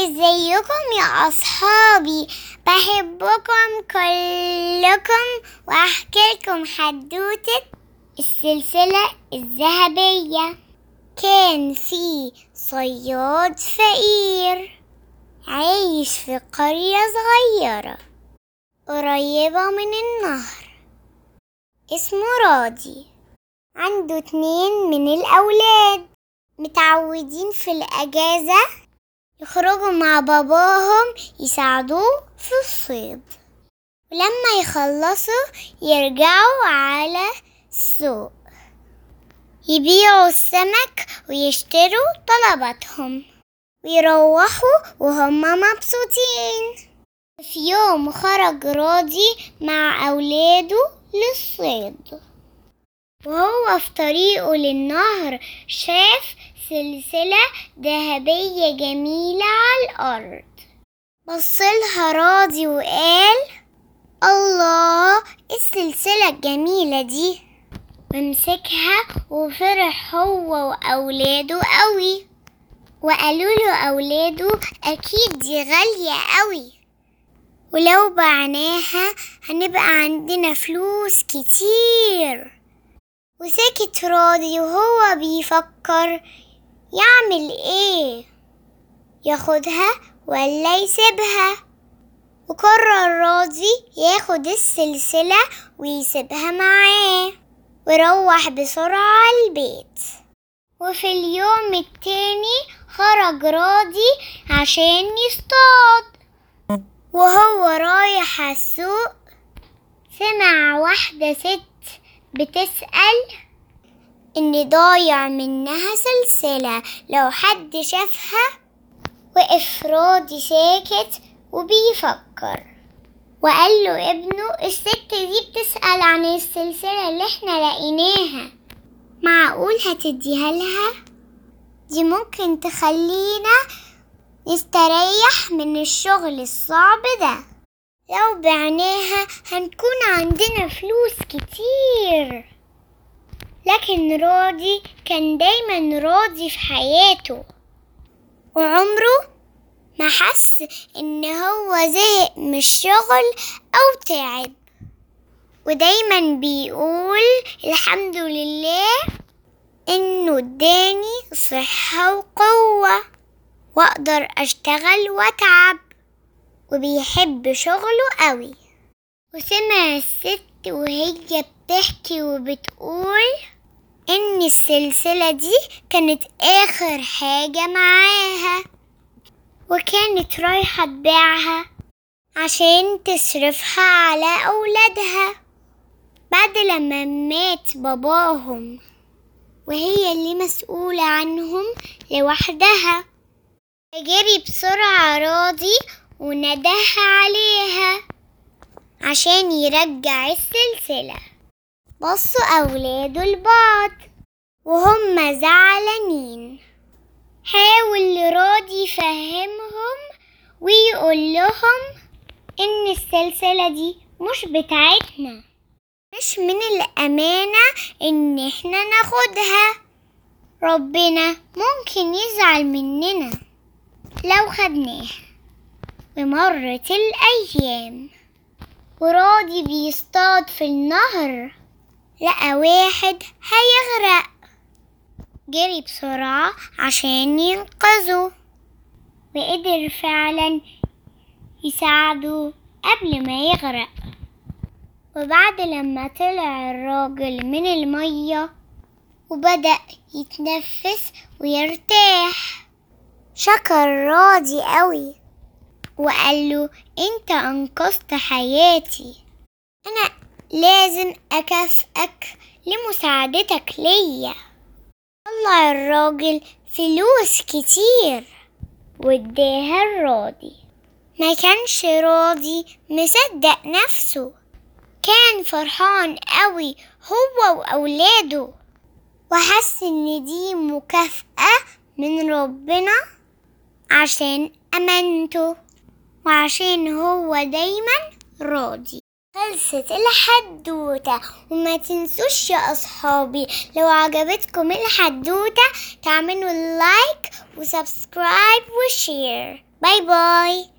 إزيكم يا أصحابي؟ بحبكم كلكم وأحكي لكم حدوتة السلسلة الذهبية. كان في صياد فقير عايش في قرية صغيرة قريبة من النهر اسمه راضي. عنده اتنين من الأولاد متعودين في الأجازة يخرجوا مع باباهم يساعدوه في الصيد. ولما يخلصوا يرجعوا على السوق. يبيعوا السمك ويشتروا طلباتهم. ويروحوا وهم مبسوطين. في يوم خرج راضي مع أولاده للصيد. وهو في طريقه للنهر شاف سلسلة ذهبية جميلة على الأرض. بصلها راضي وقال الله السلسلة الجميلة دي؟ ومسكها وفرح هو وأولاده قوي. وقالوا له أولاده أكيد دي غالية قوي. ولو بعناها هنبقى عندنا فلوس كتير. وسكت راضي وهو بيفكر يعمل إيه؟ ياخدها ولا يسيبها؟ وقرر راضي ياخد السلسلة ويسيبها معاه وروح بسرعة البيت. وفي اليوم التاني خرج راضي عشان يصطاد. وهو رايح السوق سمع واحدة ست بتسأل إن ضايع منها سلسلة. لو حد شافها وقف راضي ساكت وبيفكر. وقال له ابنه الست دي بتسأل عن السلسلة اللي إحنا لقيناها. معقول هتديها لها؟ دي ممكن تخلينا نستريح من الشغل الصعب ده. لو بعناها هنكون عندنا فلوس كتير. لكن راضي كان دايما راضي في حياته. وعمره ما حس إن هو زهق من الشغل أو تعب. ودايما بيقول الحمد لله إنه اداني صحة وقوة وأقدر أشتغل وأتعب وبيحب شغله قوي. وسمع الست وهي بتحكي وبتقول إن السلسلة دي كانت آخر حاجة معاها وكانت رايحة تبيعها عشان تصرفها على أولادها. بعد لما مات باباهم وهي اللي مسؤولة عنهم لوحدها جري بسرعة راضي ونداها عليها عشان يرجع السلسلة. بصوا أولاده لبعض وهم زعلانين حاول راضي يفهمهم ويقول لهم إن السلسلة دي مش بتاعتنا. مش من الأمانة إن إحنا ناخدها. ربنا ممكن يزعل مننا لو خدناها ومرت الأيام. وراضي بيصطاد في النهر. لقى واحد هيغرق. جري بسرعة عشان ينقذه. وقدر فعلا يساعده قبل ما يغرق. وبعد لما طلع الراجل من المية وبدأ يتنفس ويرتاح شكر راضي قوي وقال له أنت أنقذت حياتي. أنا لازم اكافئك لمساعدتك ليا. طلع الراجل فلوس كتير. واداها الراضي. ما كانش راضي مصدق نفسه. كان فرحان قوي هو وأولاده. وحس إن دي مكافأة من ربنا عشان أمانته. وعشان هو دايما راضي. خلصت الحدوتة وما تنسوش يا أصحابي لو عجبتكم الحدوتة تعملوا like و subscribe و share bye bye